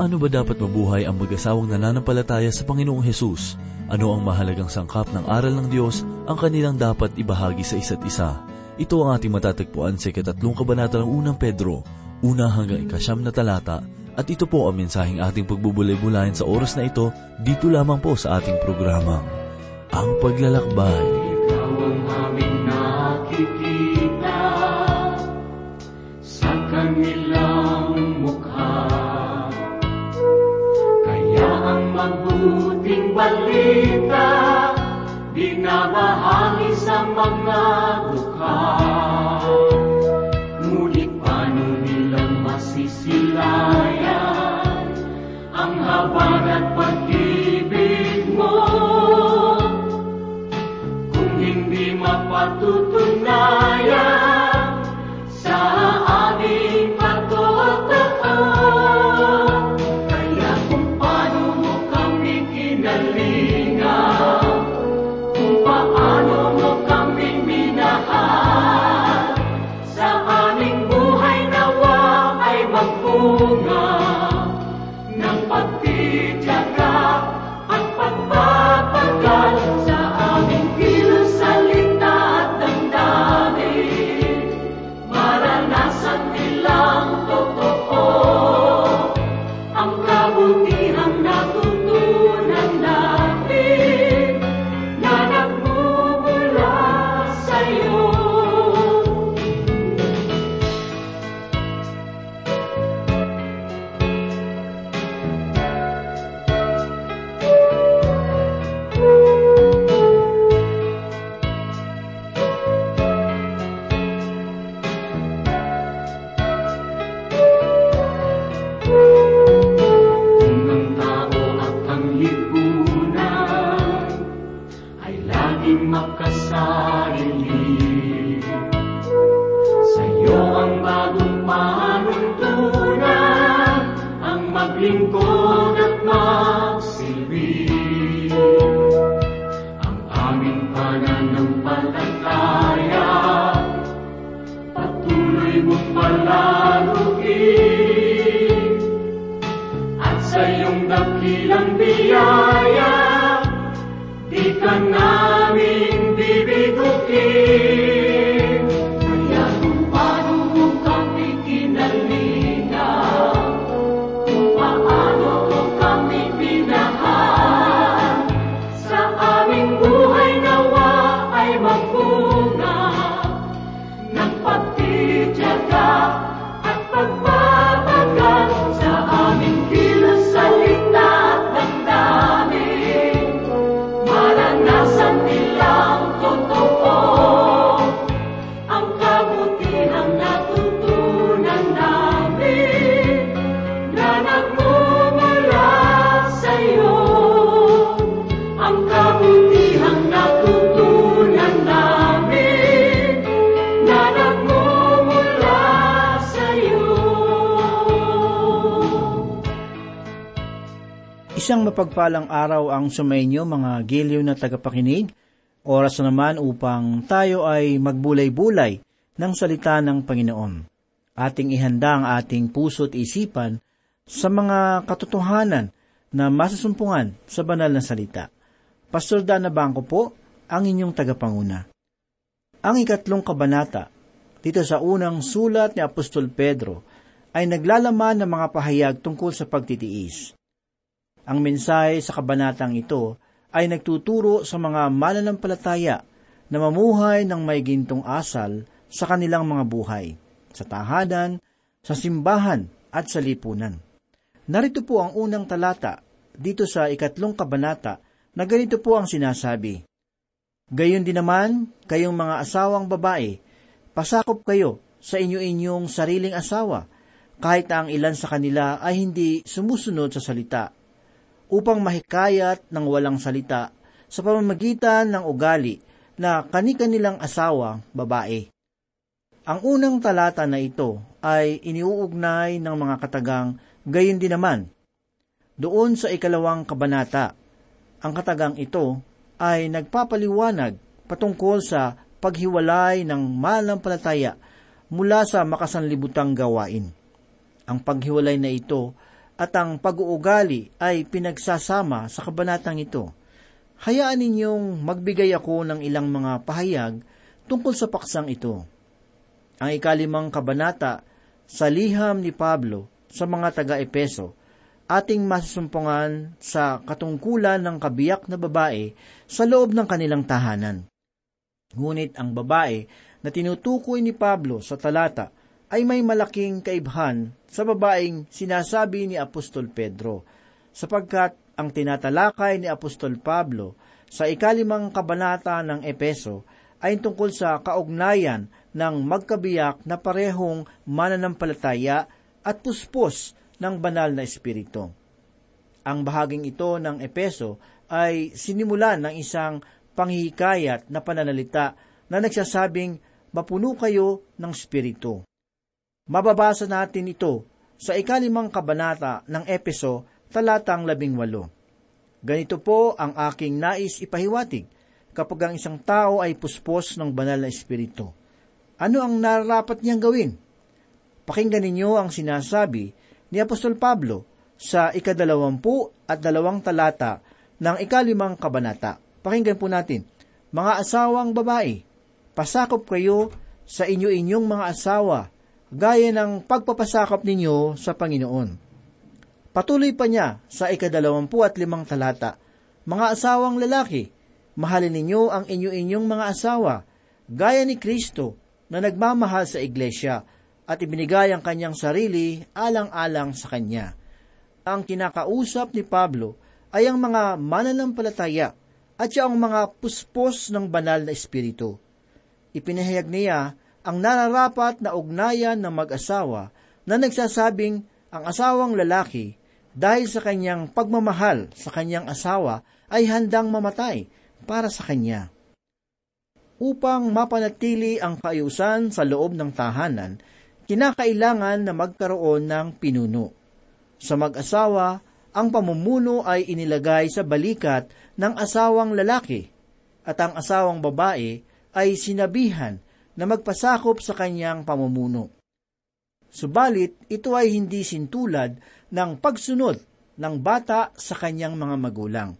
Paano ba dapat mabuhay ang mag-asawang nananampalataya sa Panginoong Hesus? Ano ang mahalagang sangkap ng aral ng Diyos ang kanilang dapat ibahagi sa isa't isa? Ito ang ating matatagpuan sa ikatatlong kabanata ng unang Pedro, una hanggang ikasyam na talata, at ito po ang mensaheng ating pagbubulay-bulayan sa oras na ito, dito lamang po sa ating programa. Ang Paglalakbay. Ikaw ang aming nakikita balita binabahagi sa mga dukha. Ngunit paano nilang masisilayan Isang mapagpalang araw ang sumainyo mga giliw na tagapakinig. Oras na naman upang tayo ay magbulay-bulay ng salita ng Panginoon. Ating ihanda ang ating puso't isipan sa mga katotohanan na masasumpungan sa banal na salita. Pastor Dana Bangko po, ang inyong tagapanguna. Ang ikatlong kabanata, dito sa unang sulat ni Apostol Pedro, ay naglalaman ng mga pahayag tungkol sa pagtitiis. Ang mensahe sa kabanatang ito ay nagtuturo sa mga mananampalataya na mamuhay ng may gintong asal sa kanilang mga buhay, sa tahanan, sa simbahan at sa lipunan. Narito po ang unang talata dito sa ikatlong kabanata na ganito po ang sinasabi. Gayon din naman, kayong mga asawang babae, pasakop kayo sa inyo-inyong sariling asawa, kahit ang ilan sa kanila ay hindi sumusunod sa salita, upang mahikayat ng walang salita sa pamamagitan ng ugali na kani-kanilang asawa, babae. Ang unang talata na ito ay iniuugnay ng mga katagang gayon din naman. Doon sa ikalawang kabanata, ang katagang ito ay nagpapaliwanag patungkol sa paghiwalay ng malampalataya mula sa makasanlibutang gawain. Ang paghiwalay na ito at ang pag-uugali ay pinagsasama sa kabanatang ito. Hayaan ninyong magbigay ako ng ilang mga pahayag tungkol sa paksang ito. Ang ikalimang kabanata sa liham ni Pablo sa mga taga-Epeso, ating masasumpungan sa katungkulan ng kabiyak na babae sa loob ng kanilang tahanan. Ngunit ang babae na tinutukoy ni Pablo sa talata ay may malaking kaibhan sa babaeng sinasabi ni Apostol Pedro, sapagkat ang tinatalakay ni Apostol Pablo sa ikalimang kabanata ng Epeso ay tungkol sa kaugnayan ng magkabiyak na parehong mananampalataya at puspos ng banal na espiritu. Ang bahaging ito ng Epeso ay sinimulan ng isang panghihikayat na pananalita na nagsasabing mapuno kayo ng espiritu. Mababasa natin ito sa ikalimang kabanata ng Epeso, talatang labing walo. Ganito po ang aking nais ipahiwatig kapag ang isang tao ay puspos ng banal na espiritu. Ano ang nararapat niyang gawin? Pakinggan ninyo ang sinasabi ni Apostol Pablo sa ikadalawampu at dalawang talata ng ikalimang kabanata. Pakinggan po natin, Mga asawang babae, pasakop kayo sa inyo-inyong mga asawa, gaya ng pagpapasakop ninyo sa Panginoon. Patuloy pa niya sa ikadalawampu at limang talata, Mga asawang lalaki, mahalin ninyo ang inyo-inyong mga asawa, gaya ni Kristo na nagmamahal sa iglesia at ibinigay ang kanyang sarili alang-alang sa kanya. Ang kinakausap ni Pablo ay ang mga mananampalataya at siya ang mga puspos ng banal na espiritu. Ipinahayag niya ang nararapat na ugnayan ng mag-asawa na nagsasabing ang asawang lalaki dahil sa kanyang pagmamahal sa kanyang asawa ay handang mamatay para sa kanya. Upang mapanatili ang kaayusan sa loob ng tahanan, kinakailangan na magkaroon ng pinuno. Sa mag-asawa, ang pamumuno ay inilagay sa balikat ng asawang lalaki at ang asawang babae ay sinabihan na magpasakop sa kanyang pamumuno. Subalit, ito ay hindi sintulad ng pagsunod ng bata sa kanyang mga magulang.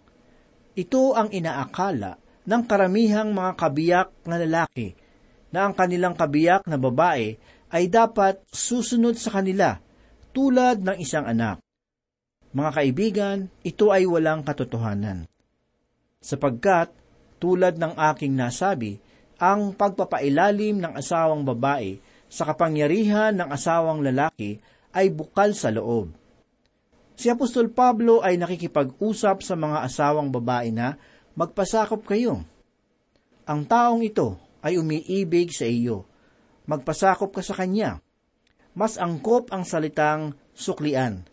Ito ang inaakala ng karamihang mga kabiyak na lalaki na ang kanilang kabiyak na babae ay dapat susunod sa kanila tulad ng isang anak. Mga kaibigan, ito ay walang katotohanan. Sapagkat, tulad ng aking nasabi, ang pagpapailalim ng asawang babae sa kapangyarihan ng asawang lalaki ay bukal sa loob. Si Apostol Pablo ay nakikipag-usap sa mga asawang babae na magpasakop kayo. Ang taong ito ay umiibig sa iyo magpasakop ka sa kanya. Mas angkop ang salitang suklian.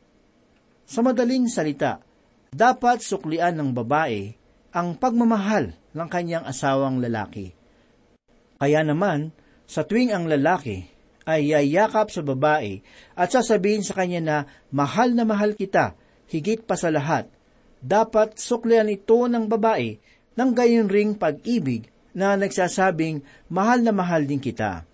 Sa madaling salita, dapat suklian ng babae ang pagmamahal ng kanyang asawang lalaki. Kaya naman, sa tuwing ang lalaki ay yayakap sa babae at sasabihin sa kanya na mahal na mahal kita, higit pa sa lahat, dapat suklian ito ng babae ng gayon ring pag-ibig na nagsasabing mahal na mahal din kita.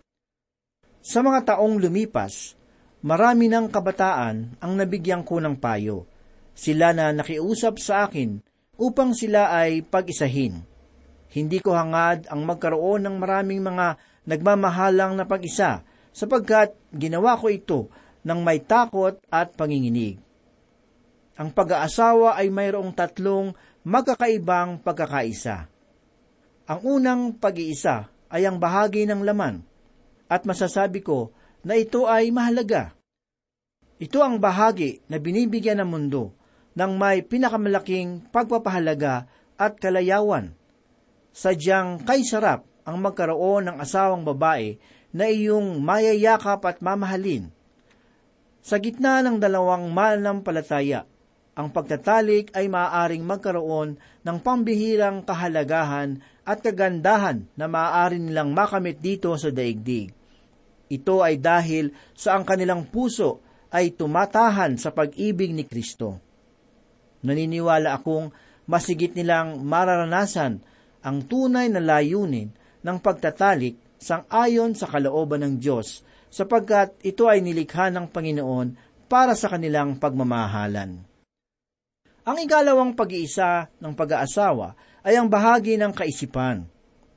Sa mga taong lumipas, marami ng kabataan ang nabigyan ko ng payo. Sila na nakiusap sa akin upang sila ay pag-isahin. Hindi ko hangad ang magkaroon ng maraming mga nagmamahalang na pag-isa sapagkat ginawa ko ito ng may takot at panginginig. Ang pag-aasawa ay mayroong tatlong magkakaibang pagkakaisa. Ang unang pag-iisa ay ang bahagi ng laman – at masasabi ko na ito ay mahalaga. Ito ang bahagi na binibigyan ng mundo ng may pinakamalaking pagpapahalaga at kalayawan. Sadyang kay sarap ang magkaroon ng asawang babae na iyong mayayakap at mamahalin. Sa gitna ng dalawang mananampalataya, ang pagtatalik ay maaaring magkaroon ng pambihirang kahalagahan at kagandahan na maaari nilang makamit dito sa daigdig. Ito ay dahil sa ang kanilang puso ay tumatahan sa pag-ibig ni Kristo. Naniniwala akong masigit nilang mararanasan ang tunay na layunin ng pagtatalik sang ayon sa kalooban ng Diyos sapagkat ito ay nilikha ng Panginoon para sa kanilang pagmamahalan. Ang ikalawang pag-iisa ng pag-aasawa ay ang bahagi ng kaisipan.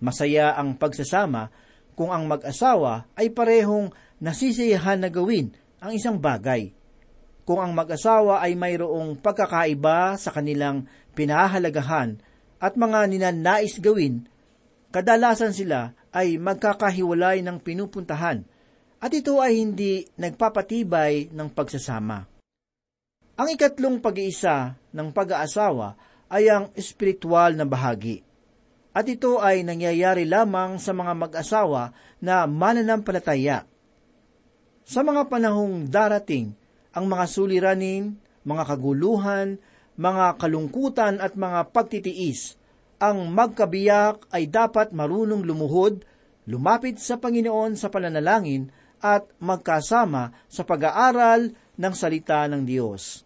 Masaya ang pagsasama kung ang mag-asawa ay parehong nasisiyahan na gawin ang isang bagay. Kung ang mag-asawa ay mayroong pagkakaiba sa kanilang pinahahalagahan at mga ninanais gawin, kadalasan sila ay magkakahiwalay ng pinupuntahan at ito ay hindi nagpapatibay ng pagsasama. Ang ikatlong pag-iisa ng pag-aasawa ay ang espiritual na bahagi. At ito ay nangyayari lamang sa mga mag-asawa na mananampalataya. Sa mga panahong darating, ang mga suliranin, mga kaguluhan, mga kalungkutan at mga pagtitiis, ang magkabiyak ay dapat marunong lumuhod, lumapit sa Panginoon sa pananalangin at magkasama sa pag-aaral ng salita ng Diyos.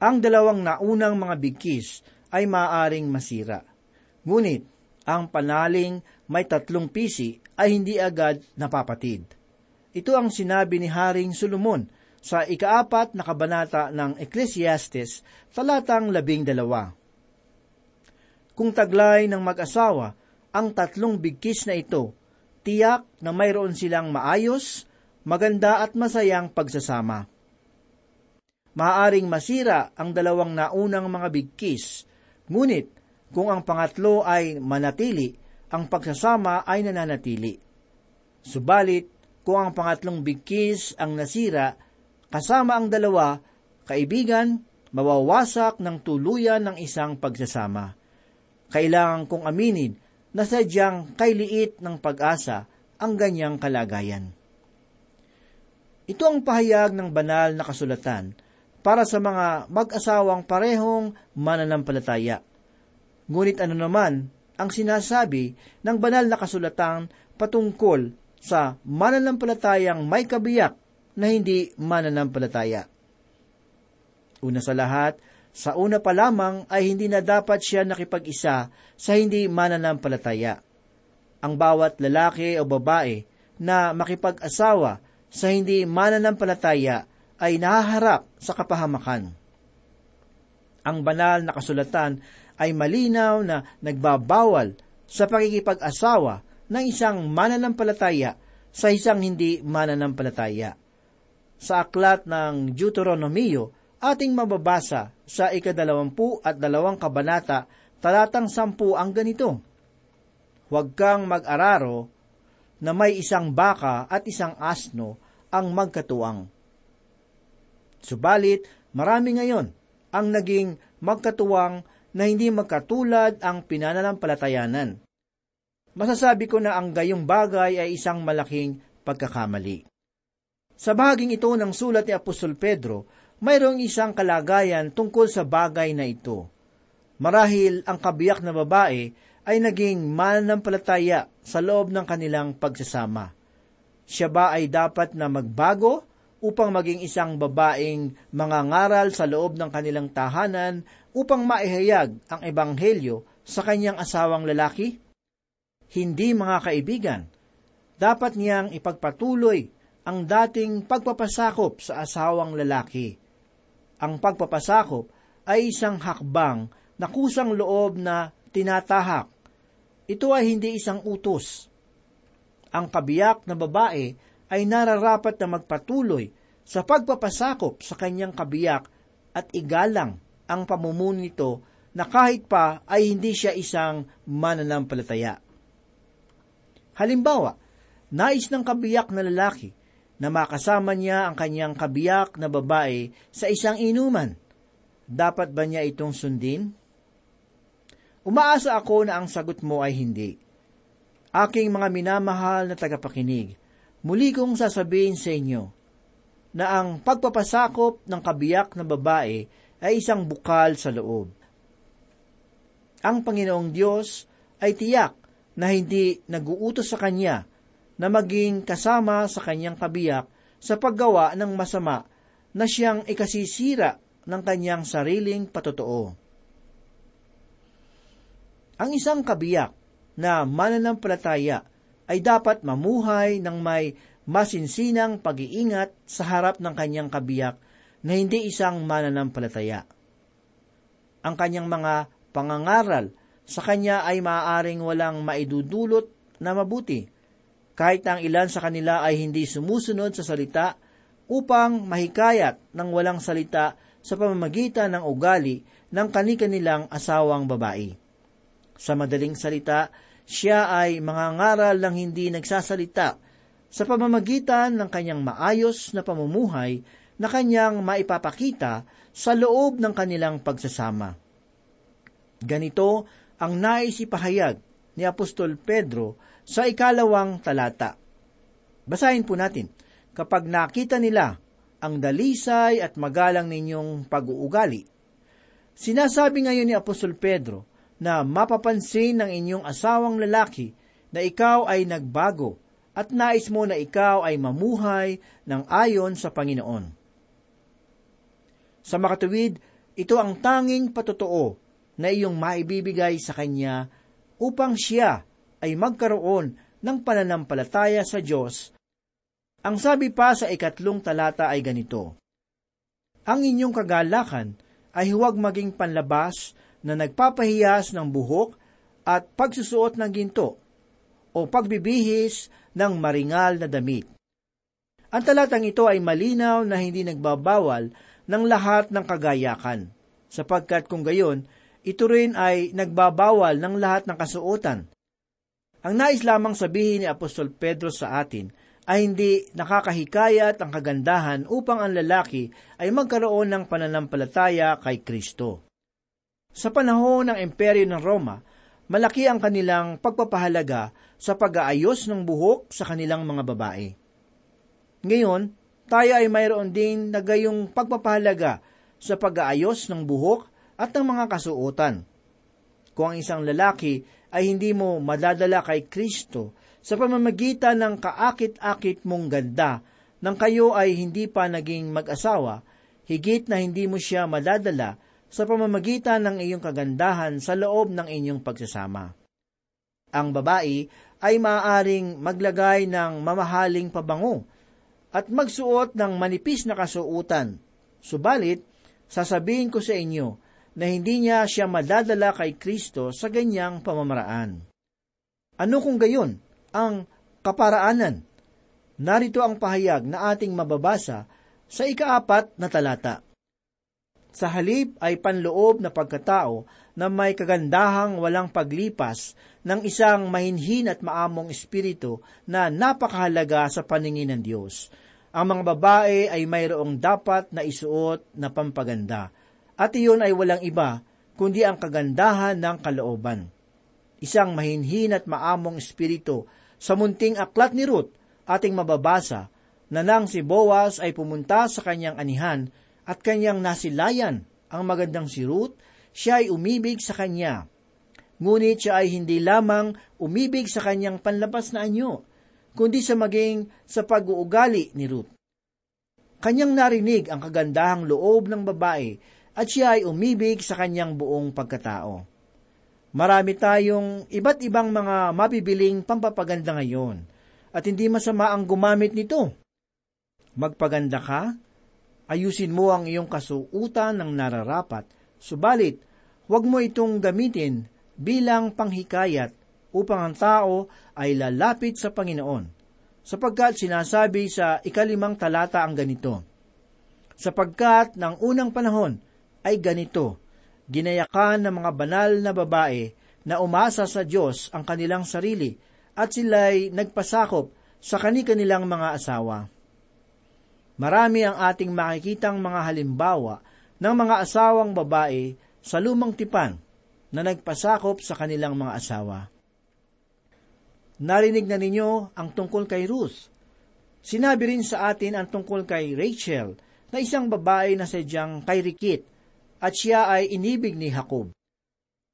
Ang dalawang naunang mga bigkis ay maaaring masira. Ngunit, ang panaling may tatlong pisi ay hindi agad napapatid. Ito ang sinabi ni Haring Solomon sa ikaapat na kabanata ng Ecclesiastes, talatang labing dalawa. Kung taglay ng mag-asawa ang tatlong bigkis na ito, tiyak na mayroon silang maayos, maganda at masayang pagsasama. Maaring masira ang dalawang naunang mga bigkis, ngunit kung ang pangatlo ay manatili, ang pagsasama ay nananatili. Subalit, kung ang pangatlong bigkis ang nasira, kasama ang dalawa, kaibigan, mawawasak ng tuluyan ng isang pagsasama. Kailangan kong aminin na sadyang kailiit ng pag-asa ang ganyang kalagayan. Ito ang pahayag ng banal na kasulatan para sa mga mag-asawang parehong mananampalataya. Ngunit ano naman ang sinasabi ng banal na kasulatan patungkol sa mananampalatayang may kabiyak na hindi mananampalataya? Una sa lahat, sa una pa lamang ay hindi na dapat siya nakipag-isa sa hindi mananampalataya. Ang bawat lalaki o babae na makipag-asawa sa hindi mananampalataya ay nahaharap sa kapahamakan. Ang banal na kasulatan ay malinaw na nagbabawal sa pakikipag-asawa ng isang mananampalataya sa isang hindi mananampalataya. Sa aklat ng Deuteronomio, ating mababasa sa ikadalawampu at dalawang kabanata, talatang sampu ang ganito. Huwag kang mag-araro na may isang baka at isang asno ang magkatuwang. Subalit, marami ngayon ang naging magkatuwang na hindi magkatulad ang pinananampalatayanan. Masasabi ko na ang gayong bagay ay isang malaking pagkakamali. Sa bahaging ito ng sulat ni Apostol Pedro, mayroong isang kalagayan tungkol sa bagay na ito. Marahil ang kabiyak na babae ay naging mananampalataya sa loob ng kanilang pagsasama. Siya ba ay dapat na magbago upang maging isang babaeng mangangaral sa loob ng kanilang tahanan upang maihayag ang ebanghelyo sa kanyang asawang lalaki? Hindi mga kaibigan. Dapat niyang ipagpatuloy ang dating pagpapasakop sa asawang lalaki ang pagpapasakop ay isang hakbang na kusang loob na tinatahak. Ito ay hindi isang utos. Ang kabiyak na babae ay nararapat na magpatuloy sa pagpapasakop sa kanyang kabiyak at igalang ang pamumuno nito na kahit pa ay hindi siya isang mananampalataya. Halimbawa, nais ng kabiyak na lalaki na makasama niya ang kanyang kabiyak na babae sa isang inuman. Dapat ba niya itong sundin? Umaasa ako na ang sagot mo ay hindi. Aking mga minamahal na tagapakinig, muli kong sasabihin sa inyo na ang pagpapasakop ng kabiyak na babae ay isang bukal sa loob. Ang Panginoong Diyos ay tiyak na hindi naguutos sa Kanya na maging kasama sa kanyang kabiyak sa paggawa ng masama na siyang ikasisira ng kanyang sariling patotoo. Ang isang kabiyak na mananampalataya ay dapat mamuhay ng may masinsinang pag-iingat sa harap ng kanyang kabiyak na hindi isang mananampalataya. Ang kanyang mga pangangaral sa kanya ay maaaring walang maidudulot na mabuti, kahit ang ilan sa kanila ay hindi sumusunod sa salita upang mahikayat ng walang salita sa pamamagitan ng ugali ng kani-kanilang asawang babae. Sa madaling salita, siya ay mangangaral ng hindi nagsasalita sa pamamagitan ng kanyang maayos na pamumuhay na kanyang maipapakita sa loob ng kanilang pagsasama. Ganito ang nais ipahayag ni Apostol Pedro sa ikalawang talata. Basahin po natin, kapag nakita nila ang dalisay at magalang ninyong pag-uugali. Sinasabi ngayon ni Apostol Pedro na mapapansin ng inyong asawang lalaki na ikaw ay nagbago at nais mo na ikaw ay mamuhay ng ayon sa Panginoon. Sa makatuwid, ito ang tanging patotoo na iyong maibibigay sa Kanya upang siya ay magkaroon ng pananampalataya sa Diyos. Ang sabi pa sa ikatlong talata ay ganito, Ang inyong kagalakan ay huwag maging panlabas na nagpapahiyas ng buhok at pagsusuot ng ginto o pagbibihis ng maringal na damit. Ang talatang ito ay malinaw na hindi nagbabawal ng lahat ng kagayakan, sapagkat kung gayon, ito rin ay nagbabawal ng lahat ng kasuotan. Ang nais lamang sabihin ni Apostol Pedro sa atin ay hindi nakakahikayat ang kagandahan upang ang lalaki ay magkaroon ng pananampalataya kay Kristo. Sa panahon ng Imperyo ng Roma, malaki ang kanilang pagpapahalaga sa pag-aayos ng buhok sa kanilang mga babae. Ngayon, tayo ay mayroon din na gayong pagpapahalaga sa pag-aayos ng buhok at ng mga kasuotan. Kung ang isang lalaki ay hindi mo madadala kay Kristo sa pamamagitan ng kaakit-akit mong ganda nang kayo ay hindi pa naging mag-asawa, higit na hindi mo siya madadala sa pamamagitan ng iyong kagandahan sa loob ng inyong pagsasama. Ang babae ay maaaring maglagay ng mamahaling pabango at magsuot ng manipis na kasuutan. Subalit, sasabihin ko sa inyo na hindi niya siya madadala kay Kristo sa ganyang pamamaraan. Ano kung gayon ang kaparaanan? Narito ang pahayag na ating mababasa sa ikaapat na talata. Sa halip ay panloob na pagkatao na may kagandahang walang paglipas ng isang mahinhin at maamong espiritu na napakahalaga sa paningin ng Diyos. Ang mga babae ay mayroong dapat na isuot na pampaganda, at iyon ay walang iba kundi ang kagandahan ng kalooban. Isang mahinhin at maamong espiritu sa munting aklat ni Ruth ating mababasa na nang si Boaz ay pumunta sa kanyang anihan at kanyang nasilayan ang magandang si Ruth, siya ay umibig sa kanya. Ngunit siya ay hindi lamang umibig sa kanyang panlabas na anyo, kundi sa maging sa pag-uugali ni Ruth. Kanyang narinig ang kagandahang loob ng babae at siya ay umibig sa kanyang buong pagkatao. Marami tayong iba't ibang mga mabibiling pampapaganda ngayon at hindi masama ang gumamit nito. Magpaganda ka Ayusin mo ang iyong kasuutan ng nararapat, subalit huwag mo itong gamitin bilang panghikayat upang ang tao ay lalapit sa Panginoon. Sapagkat sinasabi sa ikalimang talata ang ganito, Sapagkat ng unang panahon ay ganito, ginayakan ng mga banal na babae na umasa sa Diyos ang kanilang sarili at sila'y nagpasakop sa kani-kanilang mga asawa Marami ang ating makikitang mga halimbawa ng mga asawang babae sa lumang tipan na nagpasakop sa kanilang mga asawa. Narinig na ninyo ang tungkol kay Ruth. Sinabi rin sa atin ang tungkol kay Rachel na isang babae na sadyang kay Rikit at siya ay inibig ni Jacob.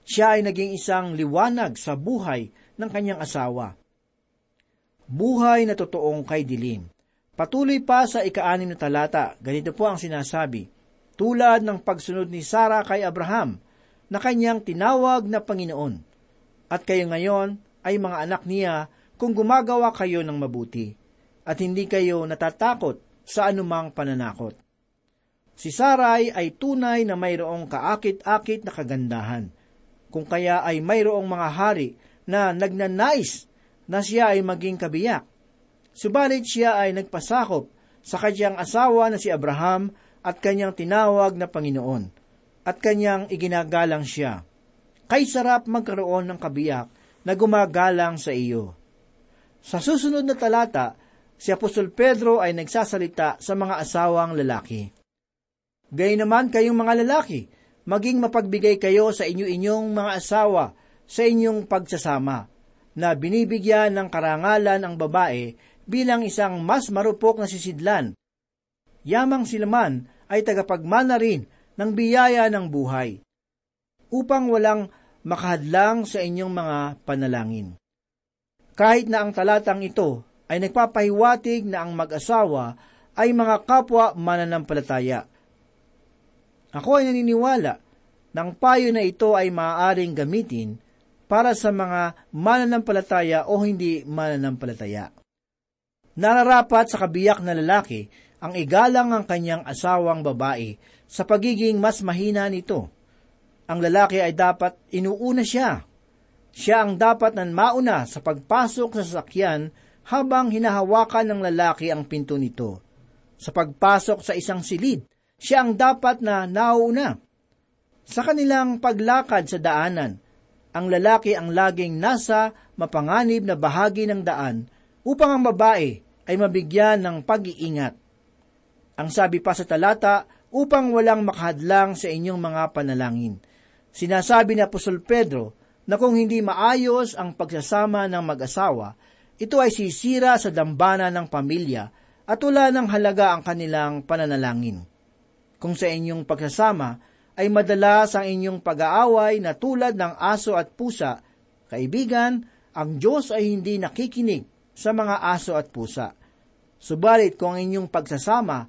Siya ay naging isang liwanag sa buhay ng kanyang asawa. Buhay na totoong kay dilim. Patuloy pa sa ikaanim na talata, ganito po ang sinasabi, tulad ng pagsunod ni Sarah kay Abraham, na kanyang tinawag na Panginoon. At kayo ngayon ay mga anak niya kung gumagawa kayo ng mabuti. at hindi kayo natatakot sa anumang pananakot. Si Sarai ay tunay na mayroong kaakit-akit na kagandahan, kung kaya ay mayroong mga hari na nagnanais na siya ay maging kabiyak. Subalit siya ay nagpasakop sa kanyang asawa na si Abraham at kanyang tinawag na Panginoon, at kanyang iginagalang siya. Kay sarap magkaroon ng kabiyak na gumagalang sa iyo. Sa susunod na talata, si Apostol Pedro ay nagsasalita sa mga asawang lalaki. Gay naman kayong mga lalaki, maging mapagbigay kayo sa inyo-inyong mga asawa sa inyong pagsasama, na binibigyan ng karangalan ang babae bilang isang mas marupok na sisidlan. Yamang sila man ay tagapagmana rin ng biyaya ng buhay, upang walang makahadlang sa inyong mga panalangin. Kahit na ang talatang ito ay nagpapahiwatig na ang mag-asawa ay mga kapwa mananampalataya. Ako ay naniniwala na ang payo na ito ay maaaring gamitin para sa mga mananampalataya o hindi mananampalataya. Nararapat sa kabiyak na lalaki ang igalang ang kanyang asawang babae sa pagiging mas mahina nito. Ang lalaki ay dapat inuuna siya. Siya ang dapat nan mauna sa pagpasok sa sasakyan habang hinahawakan ng lalaki ang pinto nito. Sa pagpasok sa isang silid, siya ang dapat na nauuna. Sa kanilang paglakad sa daanan, ang lalaki ang laging nasa mapanganib na bahagi ng daan upang ang babae ay mabigyan ng pag-iingat. Ang sabi pa sa talata, upang walang makahadlang sa inyong mga panalangin. Sinasabi ni Apostol Pedro na kung hindi maayos ang pagsasama ng mag-asawa, ito ay sisira sa dambana ng pamilya at wala ng halaga ang kanilang pananalangin. Kung sa inyong pagsasama ay madalas ang inyong pag-aaway na tulad ng aso at pusa, kaibigan, ang Diyos ay hindi nakikinig sa mga aso at pusa. Subalit kung ang inyong pagsasama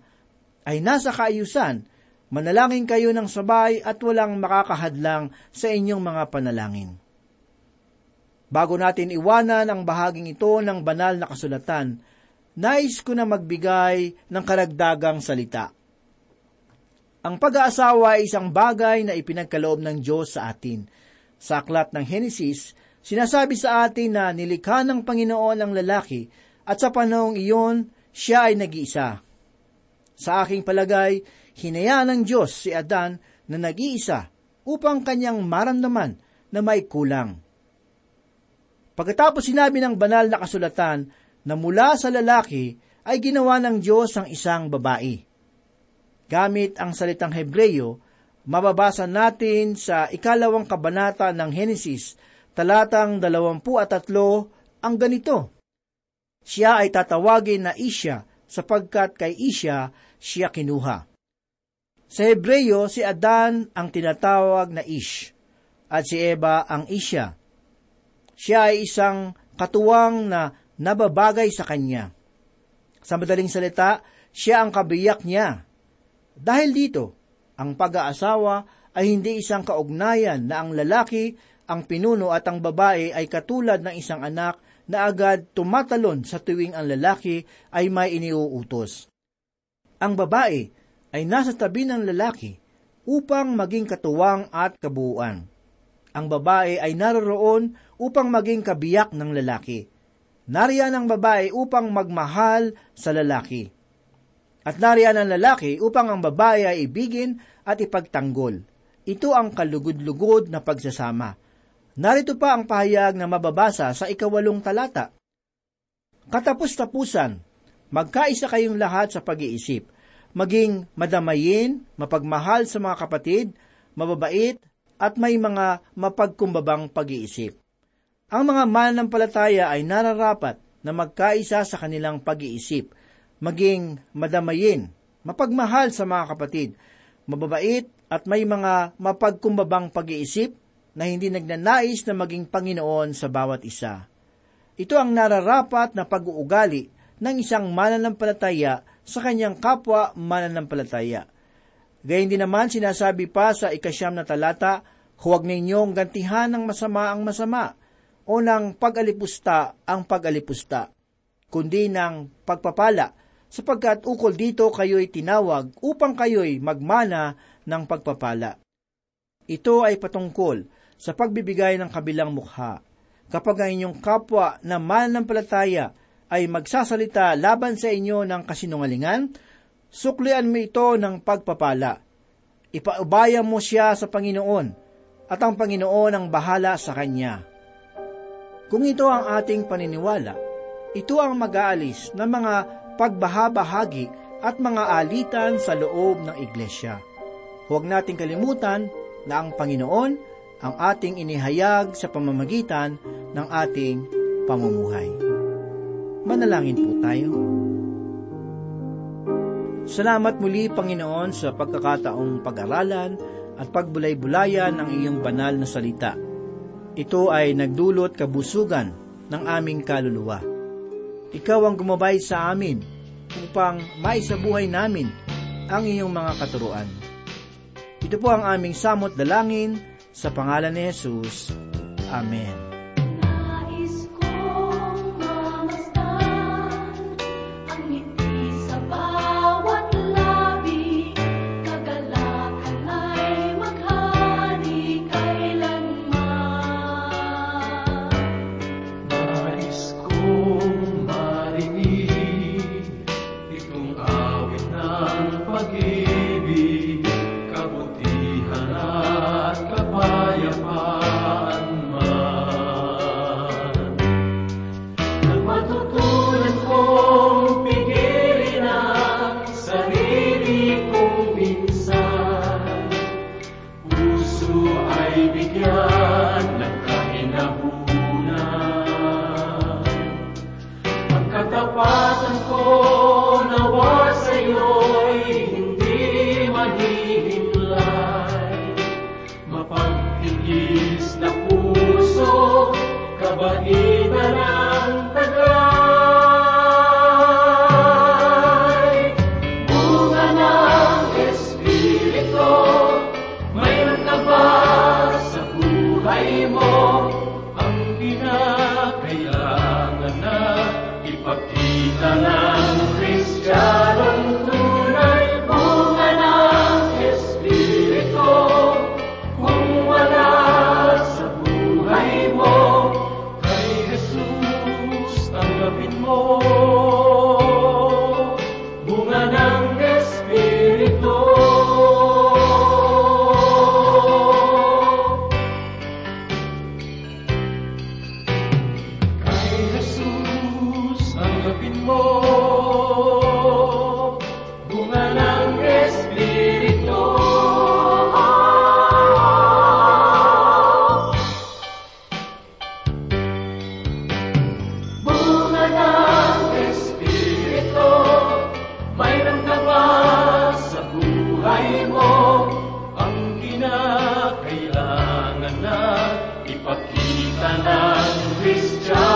ay nasa kaayusan, manalangin kayo ng sabay at walang makakahadlang sa inyong mga panalangin. Bago natin iwanan ang bahaging ito ng banal na kasulatan, nais ko na magbigay ng karagdagang salita. Ang pag-aasawa ay isang bagay na ipinagkaloob ng Diyos sa atin. Sa aklat ng Henesis, sinasabi sa atin na nilikha ng Panginoon ang lalaki at sa panahong iyon, siya ay nag-iisa. Sa aking palagay, hinayaan ng Diyos si Adan na nag-iisa upang kanyang maramdaman na may kulang. Pagkatapos sinabi ng banal na kasulatan na mula sa lalaki ay ginawa ng Diyos ang isang babae. Gamit ang salitang Hebreyo, mababasa natin sa ikalawang kabanata ng Henesis, talatang dalawampu at tatlo, ang ganito. Siya ay tatawagin na Isya sapagkat kay Isya siya kinuha. Sa Hebreyo, si Adan ang tinatawag na Ish, at si Eva ang Isya. Siya ay isang katuwang na nababagay sa kanya. Sa madaling salita, siya ang kabiyak niya. Dahil dito, ang pag-aasawa ay hindi isang kaugnayan na ang lalaki, ang pinuno at ang babae ay katulad ng isang anak na agad tumatalon sa tuwing ang lalaki ay may iniuutos. Ang babae ay nasa tabi ng lalaki upang maging katuwang at kabuuan. Ang babae ay naroroon upang maging kabiyak ng lalaki. Nariyan ang babae upang magmahal sa lalaki. At nariyan ang lalaki upang ang babae ay ibigin at ipagtanggol. Ito ang kalugod-lugod na pagsasama. Narito pa ang pahayag na mababasa sa ikawalong talata. Katapos-tapusan, magkaisa kayong lahat sa pag-iisip, maging madamayin, mapagmahal sa mga kapatid, mababait, at may mga mapagkumbabang pag-iisip. Ang mga mananampalataya ay nararapat na magkaisa sa kanilang pag-iisip, maging madamayin, mapagmahal sa mga kapatid, mababait at may mga mapagkumbabang pag-iisip na hindi nagnanais na maging Panginoon sa bawat isa. Ito ang nararapat na pag-uugali ng isang mananampalataya sa kanyang kapwa mananampalataya. Gayun din naman sinasabi pa sa ikasyam na talata, huwag ninyong gantihan ng masama ang masama o ng pag-alipusta ang pag-alipusta. kundi ng pagpapala, sapagkat ukol dito kayo'y tinawag upang kayo'y magmana ng pagpapala. Ito ay patungkol sa pagbibigay ng kabilang mukha. Kapag ang inyong kapwa na mananampalataya ay magsasalita laban sa inyo ng kasinungalingan, suklian mo ito ng pagpapala. Ipaubaya mo siya sa Panginoon, at ang Panginoon ang bahala sa kanya. Kung ito ang ating paniniwala, ito ang mag-aalis ng mga pagbahabahagi at mga alitan sa loob ng iglesia. Huwag nating kalimutan na ang Panginoon ang ating inihayag sa pamamagitan ng ating pamumuhay. Manalangin po tayo. Salamat muli, Panginoon, sa pagkakataong pag-aralan at pagbulay-bulayan ng iyong banal na salita. Ito ay nagdulot kabusugan ng aming kaluluwa. Ikaw ang gumabay sa amin upang maisabuhay namin ang iyong mga katuruan. Ito po ang aming samot dalangin sa pangalan ni Jesus. Amen.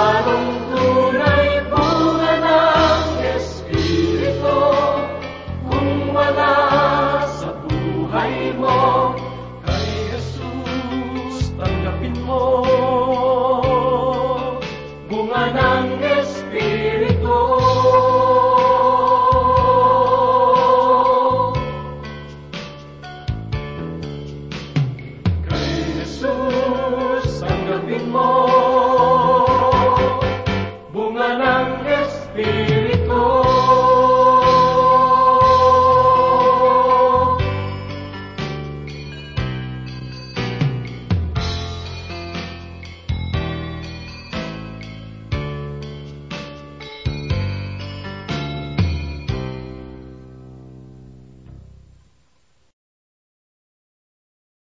Shalom